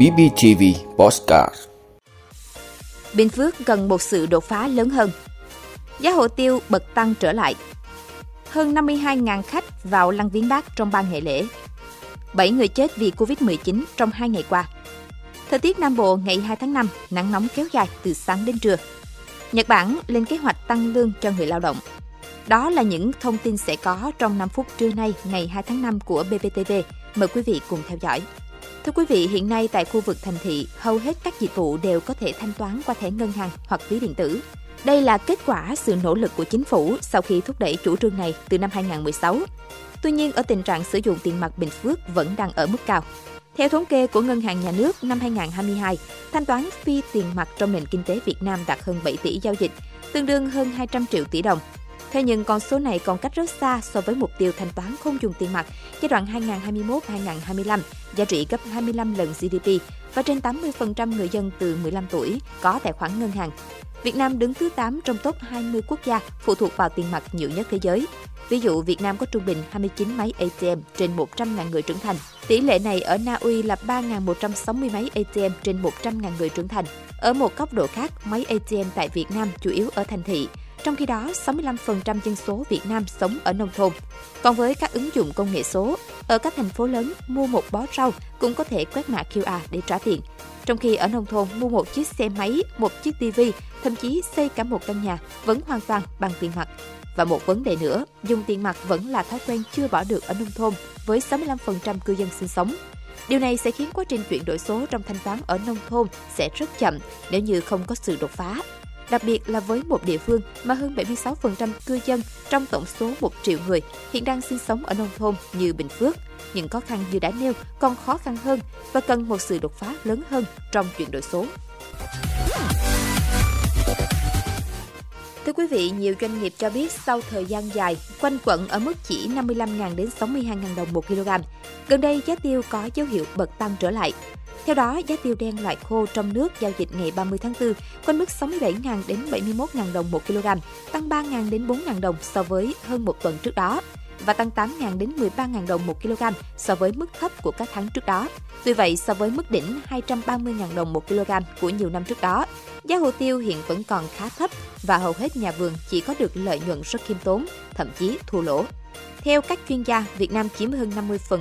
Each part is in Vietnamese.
BBTV Postcard Bình Phước cần một sự đột phá lớn hơn. Giá hồ tiêu bật tăng trở lại. Hơn 52.000 khách vào lăng viếng bác trong 3 ngày lễ. 7 người chết vì Covid-19 trong 2 ngày qua. Thời tiết Nam Bộ ngày 2 tháng 5, nắng nóng kéo dài từ sáng đến trưa. Nhật Bản lên kế hoạch tăng lương cho người lao động. Đó là những thông tin sẽ có trong 5 phút trưa nay ngày 2 tháng 5 của BBTV. Mời quý vị cùng theo dõi. Thưa quý vị, hiện nay tại khu vực thành thị, hầu hết các dịch vụ đều có thể thanh toán qua thẻ ngân hàng hoặc ví điện tử. Đây là kết quả sự nỗ lực của chính phủ sau khi thúc đẩy chủ trương này từ năm 2016. Tuy nhiên, ở tình trạng sử dụng tiền mặt Bình Phước vẫn đang ở mức cao. Theo thống kê của Ngân hàng Nhà nước năm 2022, thanh toán phi tiền mặt trong nền kinh tế Việt Nam đạt hơn 7 tỷ giao dịch, tương đương hơn 200 triệu tỷ đồng. Thế nhưng con số này còn cách rất xa so với mục tiêu thanh toán không dùng tiền mặt giai đoạn 2021-2025, giá trị gấp 25 lần GDP và trên 80% người dân từ 15 tuổi có tài khoản ngân hàng. Việt Nam đứng thứ 8 trong top 20 quốc gia phụ thuộc vào tiền mặt nhiều nhất thế giới. Ví dụ, Việt Nam có trung bình 29 máy ATM trên 100.000 người trưởng thành. Tỷ lệ này ở Na Uy là 3.160 máy ATM trên 100.000 người trưởng thành. Ở một góc độ khác, máy ATM tại Việt Nam chủ yếu ở thành thị, trong khi đó 65% dân số Việt Nam sống ở nông thôn. Còn với các ứng dụng công nghệ số, ở các thành phố lớn, mua một bó rau cũng có thể quét mã QR để trả tiền. Trong khi ở nông thôn, mua một chiếc xe máy, một chiếc TV, thậm chí xây cả một căn nhà vẫn hoàn toàn bằng tiền mặt. Và một vấn đề nữa, dùng tiền mặt vẫn là thói quen chưa bỏ được ở nông thôn với 65% cư dân sinh sống. Điều này sẽ khiến quá trình chuyển đổi số trong thanh toán ở nông thôn sẽ rất chậm nếu như không có sự đột phá đặc biệt là với một địa phương mà hơn 76% cư dân trong tổng số 1 triệu người hiện đang sinh sống ở nông thôn như Bình Phước. Những khó khăn như đã nêu còn khó khăn hơn và cần một sự đột phá lớn hơn trong chuyển đổi số. Thưa quý vị, nhiều doanh nghiệp cho biết sau thời gian dài quanh quẩn ở mức chỉ 55.000 đến 62.000 đồng một kg, gần đây giá tiêu có dấu hiệu bật tăng trở lại. Theo đó, giá tiêu đen loại khô trong nước giao dịch ngày 30 tháng 4 quanh mức 67.000 đến 71.000 đồng một kg, tăng 3.000 đến 4.000 đồng so với hơn một tuần trước đó và tăng 8.000 đến 13.000 đồng một kg so với mức thấp của các tháng trước đó. Tuy vậy, so với mức đỉnh 230.000 đồng một kg của nhiều năm trước đó, giá hồ tiêu hiện vẫn còn khá thấp và hầu hết nhà vườn chỉ có được lợi nhuận rất khiêm tốn, thậm chí thua lỗ. Theo các chuyên gia, Việt Nam chiếm hơn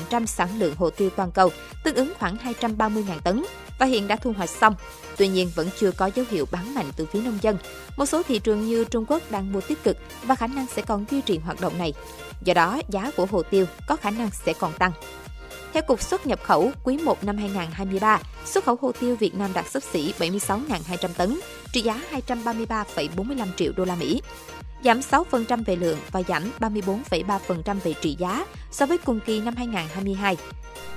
50% sản lượng hồ tiêu toàn cầu, tương ứng khoảng 230.000 tấn và hiện đã thu hoạch xong. Tuy nhiên vẫn chưa có dấu hiệu bán mạnh từ phía nông dân. Một số thị trường như Trung Quốc đang mua tích cực và khả năng sẽ còn duy trì hoạt động này. Do đó, giá của hồ tiêu có khả năng sẽ còn tăng. Theo Cục xuất nhập khẩu, quý 1 năm 2023, xuất khẩu hồ tiêu Việt Nam đạt xấp xỉ 76.200 tấn, trị giá 233,45 triệu đô la Mỹ giảm 6% về lượng và giảm 34,3% về trị giá so với cùng kỳ năm 2022.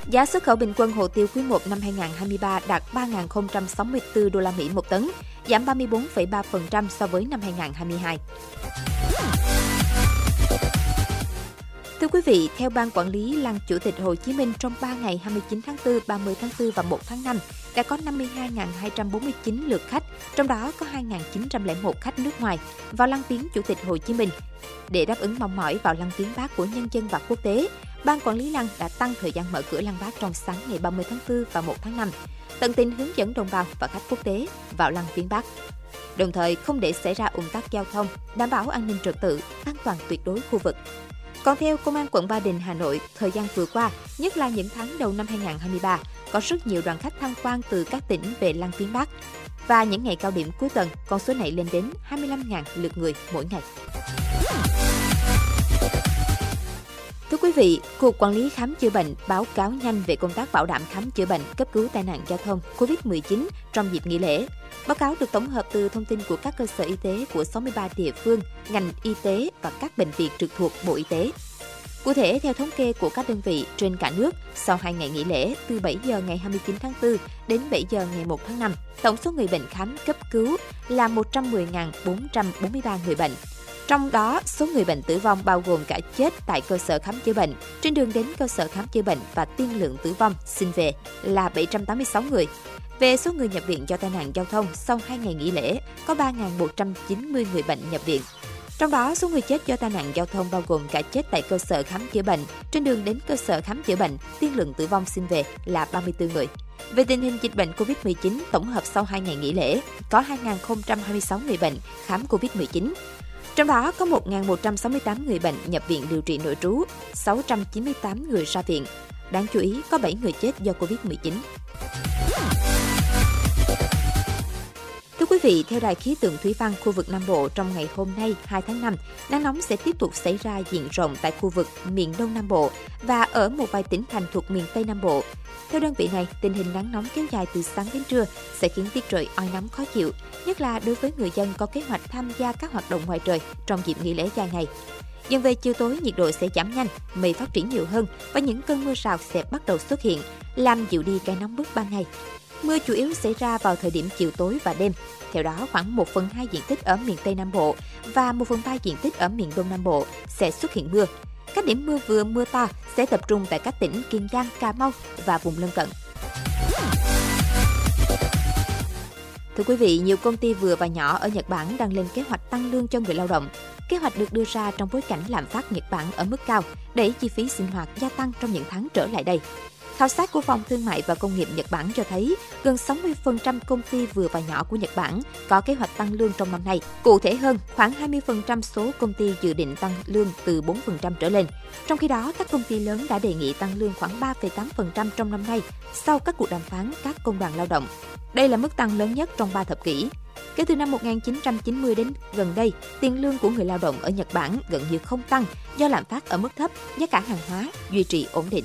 Giá xuất khẩu bình quân hồ tiêu quý 1 năm 2023 đạt 3.064 đô la Mỹ một tấn, giảm 34,3% so với năm 2022. Thưa quý vị, theo Ban Quản lý Lăng Chủ tịch Hồ Chí Minh trong 3 ngày 29 tháng 4, 30 tháng 4 và 1 tháng 5 đã có 52.249 lượt khách, trong đó có 2.901 khách nước ngoài vào lăng viếng Chủ tịch Hồ Chí Minh. Để đáp ứng mong mỏi vào lăng viếng bác của nhân dân và quốc tế, Ban Quản lý Lăng đã tăng thời gian mở cửa lăng bác trong sáng ngày 30 tháng 4 và 1 tháng 5, tận tình hướng dẫn đồng bào và khách quốc tế vào lăng viếng bác đồng thời không để xảy ra ủng tắc giao thông, đảm bảo an ninh trật tự, an toàn tuyệt đối khu vực. Còn theo Công an quận Ba Đình, Hà Nội, thời gian vừa qua, nhất là những tháng đầu năm 2023, có rất nhiều đoàn khách tham quan từ các tỉnh về Lăng Viếng Bắc. Và những ngày cao điểm cuối tuần, con số này lên đến 25.000 lượt người mỗi ngày. Quý vị, Cục Quản lý Khám chữa bệnh báo cáo nhanh về công tác bảo đảm khám chữa bệnh, cấp cứu tai nạn giao thông COVID-19 trong dịp nghỉ lễ. Báo cáo được tổng hợp từ thông tin của các cơ sở y tế của 63 địa phương, ngành y tế và các bệnh viện trực thuộc Bộ Y tế. Cụ thể, theo thống kê của các đơn vị trên cả nước, sau 2 ngày nghỉ lễ từ 7 giờ ngày 29 tháng 4 đến 7 giờ ngày 1 tháng 5, tổng số người bệnh khám cấp cứu là 110.443 người bệnh. Trong đó, số người bệnh tử vong bao gồm cả chết tại cơ sở khám chữa bệnh, trên đường đến cơ sở khám chữa bệnh và tiên lượng tử vong xin về là 786 người. Về số người nhập viện do tai nạn giao thông sau 2 ngày nghỉ lễ, có 3.190 người bệnh nhập viện. Trong đó, số người chết do tai nạn giao thông bao gồm cả chết tại cơ sở khám chữa bệnh, trên đường đến cơ sở khám chữa bệnh, tiên lượng tử vong xin về là 34 người. Về tình hình dịch bệnh COVID-19 tổng hợp sau 2 ngày nghỉ lễ, có 2.026 người bệnh khám COVID-19. Trong đó có 1.168 người bệnh nhập viện điều trị nội trú, 698 người ra viện. Đáng chú ý, có 7 người chết do COVID-19. Quý vị, theo Đài khí tượng Thủy văn khu vực Nam Bộ trong ngày hôm nay 2 tháng 5, nắng nóng sẽ tiếp tục xảy ra diện rộng tại khu vực miền Đông Nam Bộ và ở một vài tỉnh thành thuộc miền Tây Nam Bộ. Theo đơn vị này, tình hình nắng nóng kéo dài từ sáng đến trưa sẽ khiến tiết trời oi nóng khó chịu, nhất là đối với người dân có kế hoạch tham gia các hoạt động ngoài trời trong dịp nghỉ lễ dài ngày. Dần về chiều tối, nhiệt độ sẽ giảm nhanh, mây phát triển nhiều hơn và những cơn mưa rào sẽ bắt đầu xuất hiện, làm dịu đi cái nóng bức ban ngày. Mưa chủ yếu xảy ra vào thời điểm chiều tối và đêm. Theo đó, khoảng 1 phần 2 diện tích ở miền Tây Nam Bộ và 1 phần 3 diện tích ở miền Đông Nam Bộ sẽ xuất hiện mưa. Các điểm mưa vừa mưa to sẽ tập trung tại các tỉnh Kiên Giang, Cà Mau và vùng lân cận. Thưa quý vị, nhiều công ty vừa và nhỏ ở Nhật Bản đang lên kế hoạch tăng lương cho người lao động. Kế hoạch được đưa ra trong bối cảnh lạm phát Nhật Bản ở mức cao, đẩy chi phí sinh hoạt gia tăng trong những tháng trở lại đây. Khảo sát của Phòng Thương mại và Công nghiệp Nhật Bản cho thấy gần 60% công ty vừa và nhỏ của Nhật Bản có kế hoạch tăng lương trong năm nay. Cụ thể hơn, khoảng 20% số công ty dự định tăng lương từ 4% trở lên. Trong khi đó, các công ty lớn đã đề nghị tăng lương khoảng 3,8% trong năm nay sau các cuộc đàm phán các công đoàn lao động. Đây là mức tăng lớn nhất trong 3 thập kỷ. Kể từ năm 1990 đến gần đây, tiền lương của người lao động ở Nhật Bản gần như không tăng do lạm phát ở mức thấp, giá cả hàng hóa duy trì ổn định.